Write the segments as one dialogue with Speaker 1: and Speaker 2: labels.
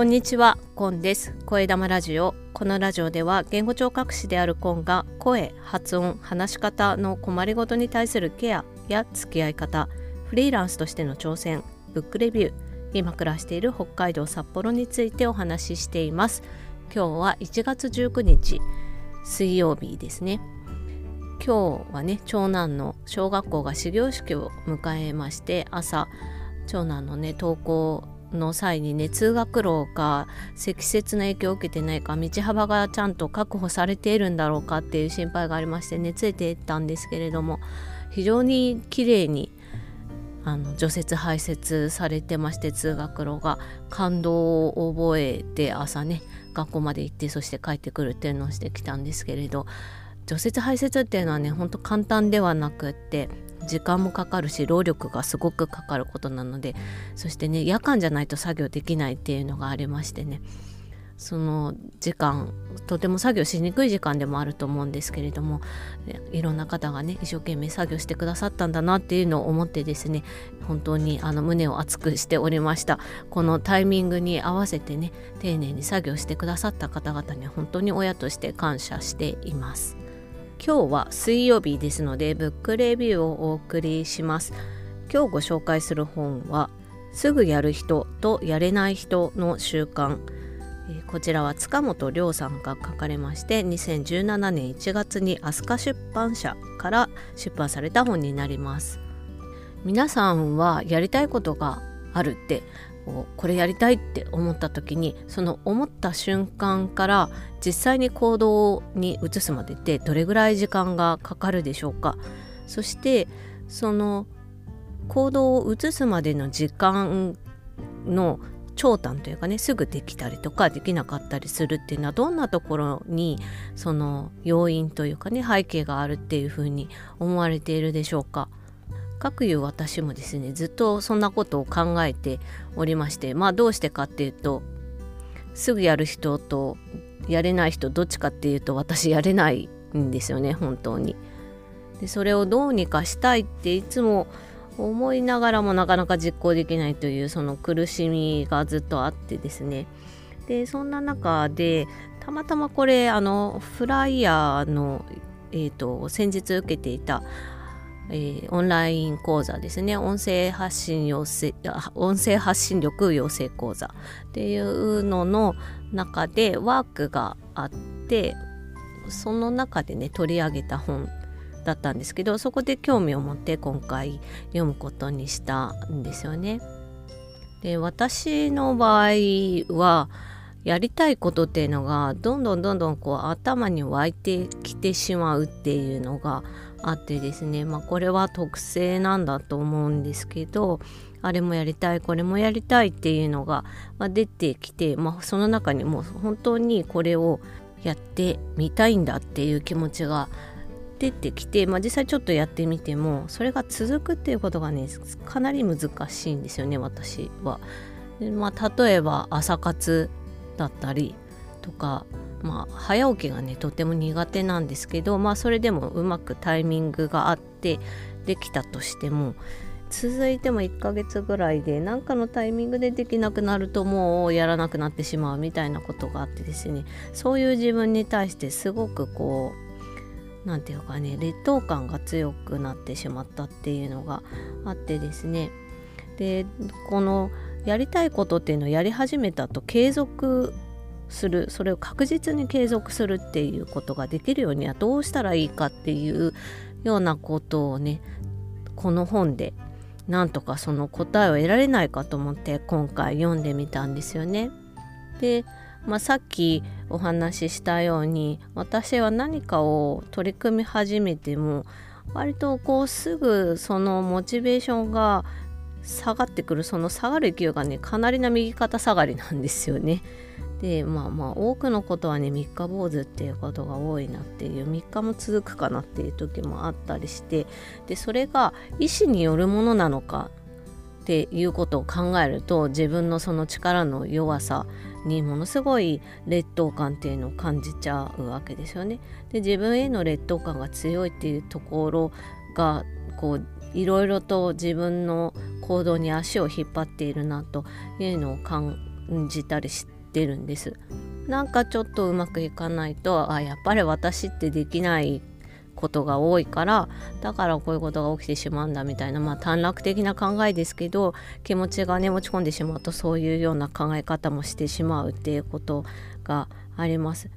Speaker 1: こんにちは、コンです。声玉ラジオ。このラジオでは言語聴覚士であるコンが声、発音、話し方の困りごとに対するケアや付き合い方、フリーランスとしての挑戦、ブックレビュー、今暮らしている北海道札幌についてお話ししています。今日は1月19日、水曜日ですね。今日はね、長男の小学校が始業式を迎えまして、朝、長男のね、登校の際にね通学路が積雪の影響を受けてないか道幅がちゃんと確保されているんだろうかっていう心配がありましてねついていったんですけれども非常に綺麗にあの除雪排雪されてまして通学路が感動を覚えて朝ね学校まで行ってそして帰ってくるっていうのをしてきたんですけれど除雪排雪っていうのはねほんと簡単ではなくって時間もかかるし労力がすごくかかることなのでそしてね夜間じゃないと作業できないっていうのがありましてねその時間とても作業しにくい時間でもあると思うんですけれどもいろんな方がね一生懸命作業してくださったんだなっていうのを思ってですね本当にあの胸を熱くしておりましたこのタイミングに合わせてね丁寧に作業してくださった方々には本当に親として感謝しています。今日は水曜日ですのでブックレビューをお送りします。今日ご紹介する本はすぐやる人とやれない人の習慣。こちらは塚本亮さんが書かれまして2017年1月に飛鳥出版社から出版された本になります。皆さんはやりたいことがあるってこうこれやりたいって思った時にその思った瞬間から実際に行動に移すまでってどれぐらい時間がかかるでしょうか？そしてその行動を移すまでの時間の長短というかねすぐできたりとかできなかったりするっていうのはどんなところにその要因というかね背景があるっていうふうに思われているでしょうか？かくいう私もですねずっとそんなことを考えておりましてまあどうしてかっていうとすぐやる人とやれない人どっちかっていうと私やれないんですよね本当に。でそれをどうにかしたいっていつも思いながらもなかなか実行できないというその苦しみがずっとあってですねでそんな中でたまたまこれあのフライヤーの、えーと先日受けていたえー、オンライン講座ですね音声発信養成音声発信力養成講座っていうのの中でワークがあってその中でね取り上げた本だったんですけどそこで興味を持って今回読むことにしたんですよね。で私の場合はやりたいことっていうのがどんどんどんどんこう頭に湧いてきてしまうっていうのがあってですねまあこれは特性なんだと思うんですけどあれもやりたいこれもやりたいっていうのが、出てきて、まあ、その中にも本当にこれをやってみたいんだっていう気持ちが出てきて、まあ、実際ちょっとやってみてもそれが続くっていうことがねかなり難しいんですよね私は。でまあ、例えば朝活だったりとかまあ、早起きがねとても苦手なんですけど、まあ、それでもうまくタイミングがあってできたとしても続いても1ヶ月ぐらいで何かのタイミングでできなくなるともうやらなくなってしまうみたいなことがあってですねそういう自分に対してすごくこう何て言うかね劣等感が強くなってしまったっていうのがあってですね。でこのやりたいことっていうのをやり始めたと継続するそれを確実に継続するっていうことができるようにはどうしたらいいかっていうようなことをねこの本でなんとかその答えを得られないかと思って今回読んでみたんですよね。で、まあ、さっきお話ししたように私は何かを取り組み始めても割とこうすぐそのモチベーションが下がってくるその下がる勢いがねかなりな右肩下がりなんですよね。でまあまあ多くのことはね三日坊主っていうことが多いなっていう3日も続くかなっていう時もあったりしてでそれが意思によるものなのかっていうことを考えると自分のその力の弱さにものすごい劣等感っていうのを感じちゃうわけですよね。で自分への劣等感が強いっていうところがこういろいろと自分の行動に足を引っ張っているなというのを感じたりしててるんですなんかちょっとうまくいかないとあやっぱり私ってできないことが多いからだからこういうことが起きてしまうんだみたいなまあ短絡的な考えですけど気持ちがね持ち込んでしまうとそういうような考え方もしてしまうっていうことがあります。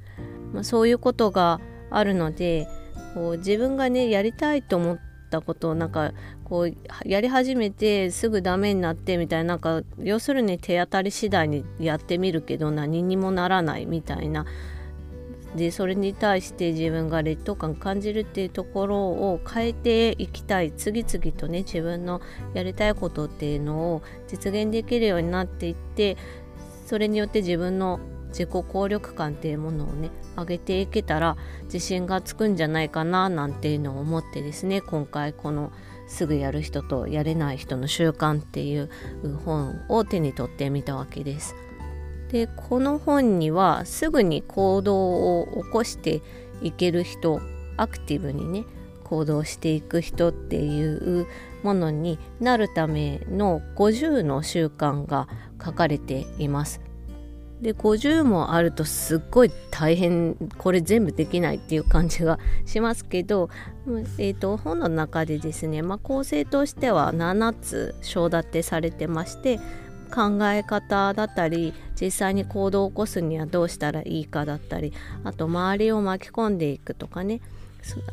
Speaker 1: まあ、そういうことがあるのでこう自分がねやりたいと思ったことをなんかこうやり始めてすぐダメになってみたいななんか要するに手当たり次第にやってみるけど何にもならないみたいな。でそれに対して自分が劣等感感じるっていうところを変えていきたい次々とね自分のやりたいことっていうのを実現できるようになっていってそれによって自分の自己効力感っていうものをね上げていけたら自信がつくんじゃないかななんていうのを思ってですね今回この「すぐやる人とやれない人の習慣」っていう本を手に取ってみたわけです。でこの本にはすぐに行動を起こしていける人アクティブにね行動していく人っていうものになるための50の習慣が書かれています。で50もあるとすっごい大変これ全部できないっていう感じがしますけど、えーと、本の中でですね、まあ、構成としては7つ章立てされてまして考え方だったり実際に行動を起こすにはどうしたらいいかだったりあと周りを巻き込んでいくとかね。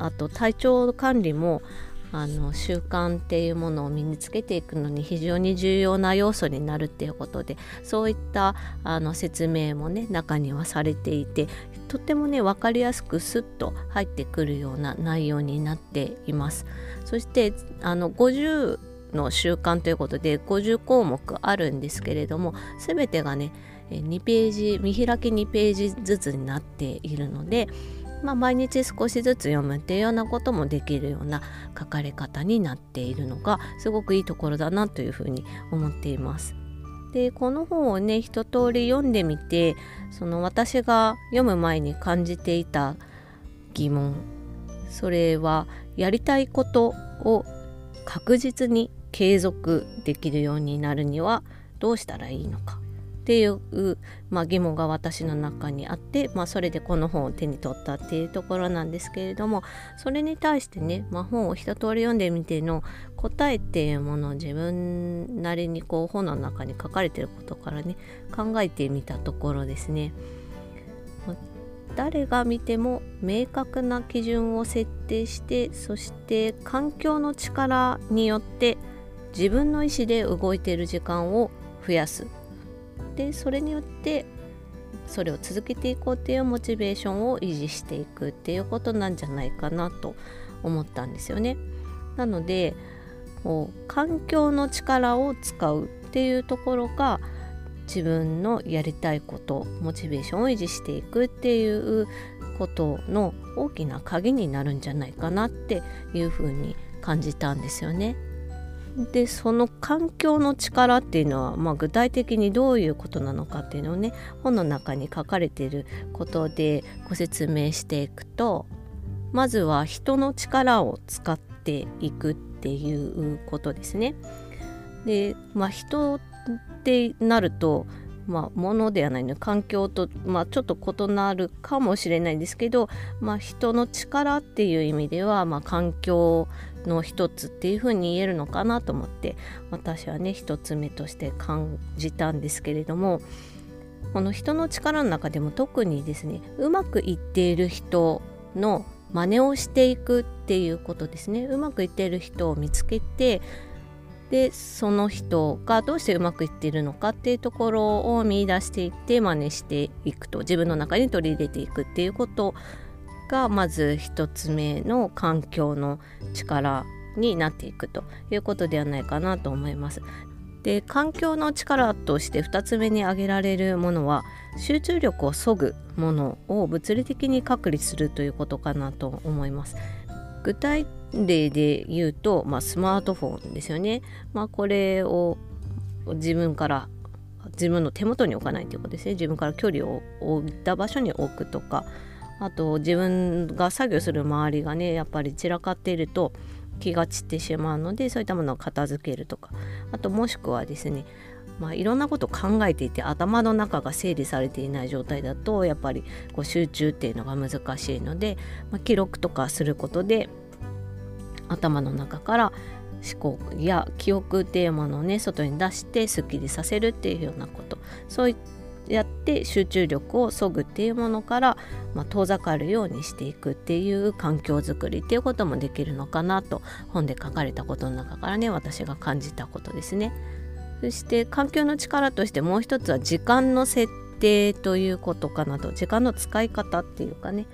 Speaker 1: あと体調管理もあの習慣っていうものを身につけていくのに非常に重要な要素になるっていうことでそういったあの説明もね中にはされていてとってもね分かりやすくスッと入ってくるような内容になっています。そしてあの50の習慣ということで50項目あるんですけれども全てがね2ページ見開き2ページずつになっているので、まあ、毎日少しずつ読むっていうようなこともできるような書かれ方になっているのがすごくいいところだなというふうに思っています。でこの本をね一通り読んでみてその私が読む前に感じていた疑問それはやりたいことを確実に継続できるようになるにはどうしたらいいのかっていう、まあ、疑問が私の中にあって、まあ、それでこの本を手に取ったっていうところなんですけれどもそれに対してね、まあ、本を一通り読んでみての答えっていうものを自分なりにこう本の中に書かれてることからね考えてみたところですね。誰が見ても明確な基準を設定してそして環境の力によって自分の意思で動いている時間を増やす。でそれによってそれを続けていこうっていうモチベーションを維持していくっていうことなんじゃないかなと思ったんですよね。なのでこう環境の力を使うっていうところが自分のやりたいことモチベーションを維持していくっていうことの大きな鍵になるんじゃないかなっていうふうに感じたんですよね。でその環境の力っていうのは、まあ、具体的にどういうことなのかっていうのをね本の中に書かれていることでご説明していくとまずは人の力を使っていくっていうことですね。でまあ人ってなるとまあ、ものではないの環境と、まあ、ちょっと異なるかもしれないんですけど、まあ、人の力っていう意味では、まあ、環境の一つっていうふうに言えるのかなと思って私はね一つ目として感じたんですけれどもこの人の力の中でも特にですねうまくいっている人の真似をしていくっていうことですね。うまくいっている人を見つけてでその人がどうしてうまくいっているのかっていうところを見出していって真似していくと自分の中に取り入れていくっていうことがまず1つ目の環境の力になっていくということではないかなと思います。で環境の力として2つ目に挙げられるものは集中力をそぐものを物理的に隔離するということかなと思います。具体例で言うと、まあ、スマートフォンですよね。まあ、これを自分から自分の手元に置かないということですね。自分から距離を置いた場所に置くとかあと自分が作業する周りがねやっぱり散らかっていると気が散ってしまうのでそういったものを片付けるとか。あともしくはですねまあ、いろんなこと考えていて頭の中が整理されていない状態だとやっぱりこう集中っていうのが難しいので、まあ、記録とかすることで頭の中から思考や記憶っていうものをね外に出してすっきりさせるっていうようなこと。そうやって集中力をそぐっていうものから、まあ、遠ざかるようにしていくっていう環境づくりっていうこともできるのかなと本で書かれたことの中からね私が感じたことですね。そして環境の力としてもう一つは時間の設定ということかなと時間の使い方っていうかね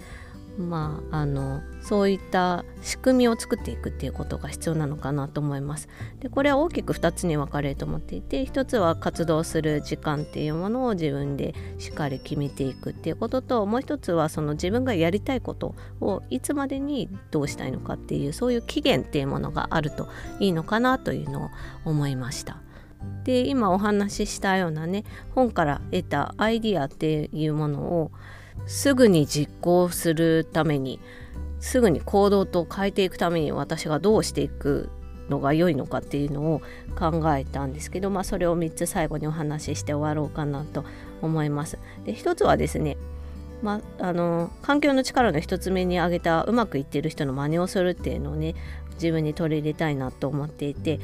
Speaker 1: まあ、あのそういった仕組みを作っていくっていうことが必要なのかなと思います。でこれは大きく2つに分かれると思っていて1つは活動する時間っていうものを自分でしっかり決めていくっていうことともう1つはその自分がやりたいことをいつまでにどうしたいのかっていうそういう期限っていうものがあるといいのかなというのを思いました。で今お話ししたようなね本から得たアイディアっていうものをすぐに実行するためにすぐに行動と変えていくために私がどうしていくのが良いのかっていうのを考えたんですけど、まあ、それを3つ最後にお話しして終わろうかなと思います。で1つはですねまあ、の環境の力の1つ目に挙げたうまくいってる人の真似をするっていうのをね自分に取り入れたいなと思っていて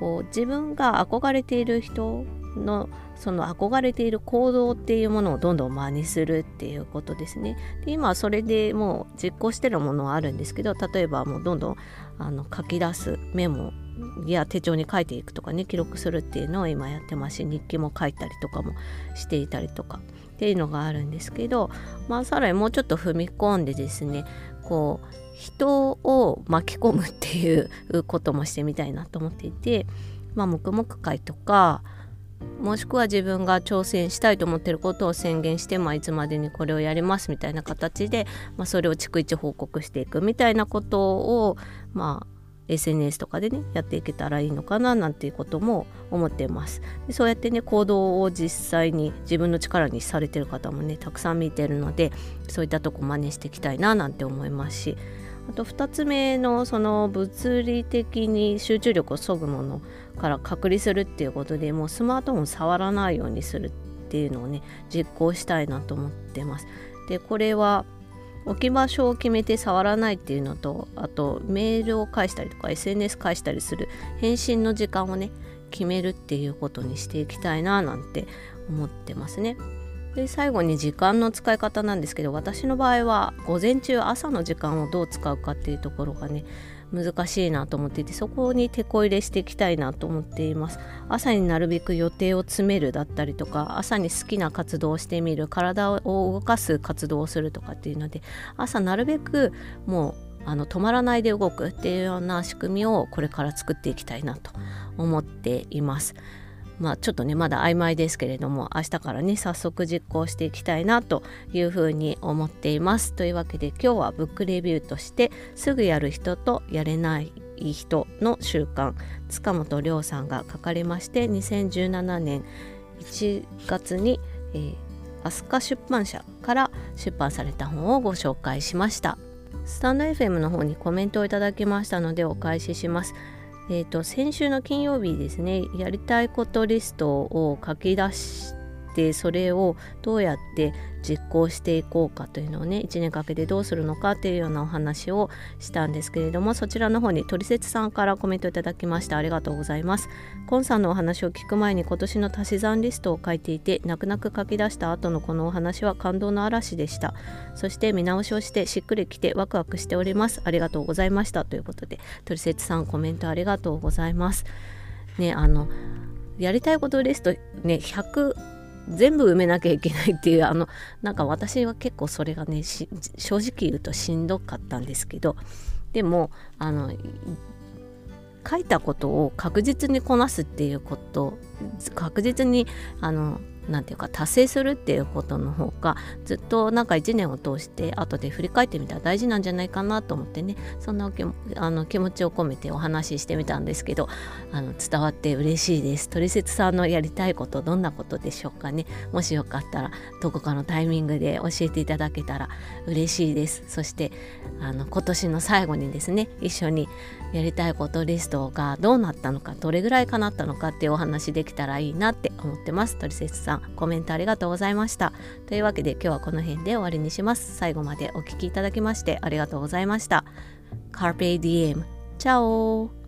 Speaker 1: こう自分が憧れている人のその憧れている行動っていうものをどんどん真似するっていうことですね。で今それでもう実行してるものはあるんですけど例えばもうどんどんあの書き出すメモや手帳に書いていくとかね記録するっていうのを今やってますし日記も書いたりとかもしていたりとかっていうのがあるんですけどまあさらにもうちょっと踏み込んでですねこう人を巻き込むっていうこともしてみたいなと思っていてまあ黙々会とかもしくは自分が挑戦したいと思ってることを宣言して、まあ、いつまでにこれをやりますみたいな形で、まあ、それを逐一報告していくみたいなことを、まあ、SNS とかでねやっていけたらいいのかななんていうことも思っています。でそうやってね行動を実際に自分の力にされてる方もねたくさん見てるのでそういったとこ真似していきたいななんて思いますしと2つ目のその物理的に集中力をそぐものから隔離するっていうことでもうスマートフォン触らないようにするっていうのをね実行したいなと思ってます。でこれは置き場所を決めて触らないっていうのとあとメールを返したりとか SNS 返したりする返信の時間をね決めるっていうことにしていきたいななんて思ってますね。で最後に時間の使い方なんですけど私の場合は午前中朝の時間をどう使うかっていうところがね難しいなと思っていてそこに手こ入れしていきたいなと思っています朝になるべく予定を詰めるだったりとか朝に好きな活動をしてみる体を動かす活動をするとかっていうので朝なるべくもうあの止まらないで動くっていうような仕組みをこれから作っていきたいなと思っています。まあ、ちょっとねまだ曖昧ですけれども明日からね早速実行していきたいなというふうに思っています。というわけで今日はブックレビューとしてすぐやる人とやれない人の習慣。塚本亮さんが書かれまして2017年1月に、えー、飛鳥出版社から出版された本をご紹介しました。スタンド FM の方にコメントをいただきましたのでお返しします。えーと、先週の金曜日ですねやりたいことリストを書き出してそれをどうやって実行していこうかというのをね1年かけてどうするのかというようなお話をしたんですけれどもそちらの方にトリセツさんからコメントいただきました。ありがとうございます。コンさんのお話を聞く前に今年の足し算リストを書いていて泣く泣く書き出した後のこのお話は感動の嵐でした。そして見直しをしてしっくりきてワクワクしております。ありがとうございました。ということでトリセツさんコメントありがとうございます。ねあのやりたいことリストね100全部埋めなきゃいけないっていうあのなんか私は結構それがね正直言うとしんどかったんですけどでもあの書いたことを確実にこなすっていうこと確実にあのなんていうか達成するっていうことの方がずっとなんか1年を通して後で振り返ってみたら大事なんじゃないかなと思ってね。そんなあの気持ちを込めてお話ししてみたんですけどあの伝わって嬉しいです。トリセツさんのやりたいことどんなことでしょうかね。もしよかったらどこかのタイミングで教えていただけたら嬉しいです。そしてあの今年の最後にですね一緒にやりたいことリストがどうなったのかどれぐらい叶ったのかっていうお話できたらいいなって思ってます。トリセツさんコメントありがとうございました。というわけで今日はこの辺で終わりにします。最後までお聴きいただきましてありがとうございました。Carpe Diem チャオ